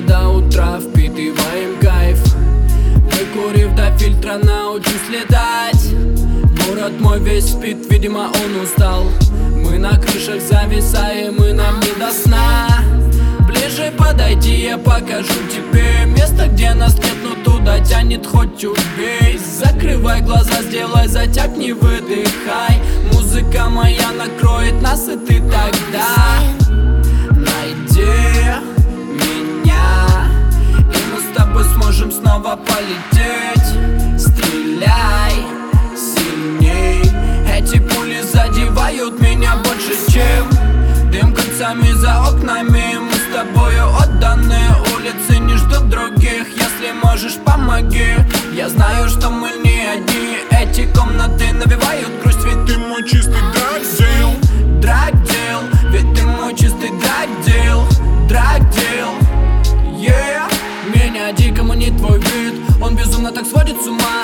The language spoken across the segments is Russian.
до утра Впитываем кайф. Выкурив до фильтра, научусь летать Город мой весь спит, видимо он устал. Мы на крышах зависаем и нам не до сна. Ближе подойди, я покажу тебе Место, где нас нет, но туда тянет хоть убей. Закрывай глаза, сделай затяг, не выдыхай. Музыка моя накроет нас, и ты Концами за окнами. Мы с тобою отданы Улицы не ждут других. Если можешь, помоги. Я знаю, что мы не одни. Эти комнаты навевают грусть Ведь ты мой чистый драгдил. Драгдил Ведь ты мой чистый драгдил. Драгдил Yeah. Меня дико манит твой вид. Он безумно так сводит с ума.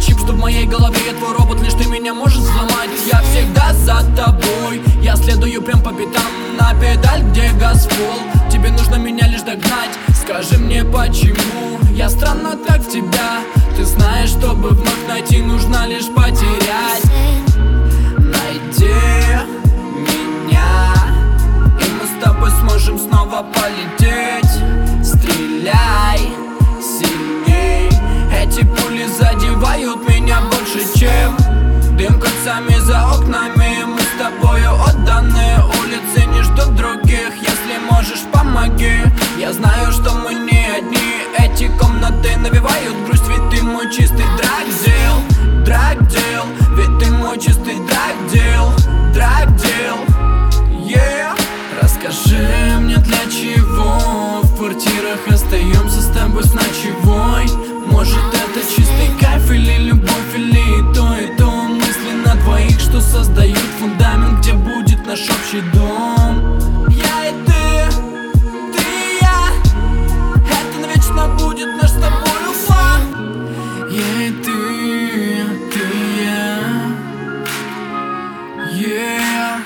Чип, что в моей голове твой робот пол Тебе нужно меня лишь догнать. Скажи мне почему? Я странно так в тебя. Ты знаешь, чтобы вновь найти Нужно лишь потерять драгдил Драгдил Yeah. Расскажи мне для чего В квартирах остаемся с тобой с ночевой? Может это чистый кайф или любовь Или и то и то Мысли на двоих, что создают фундамент Где будет наш общий дом Yeah.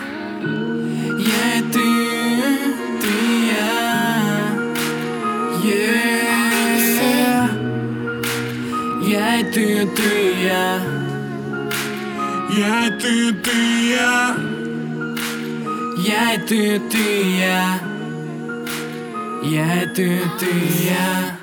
И ты, ты я yeah. Я и ты, ты я. Я ты, ты я. Я ты, ты я. Я ты, ты я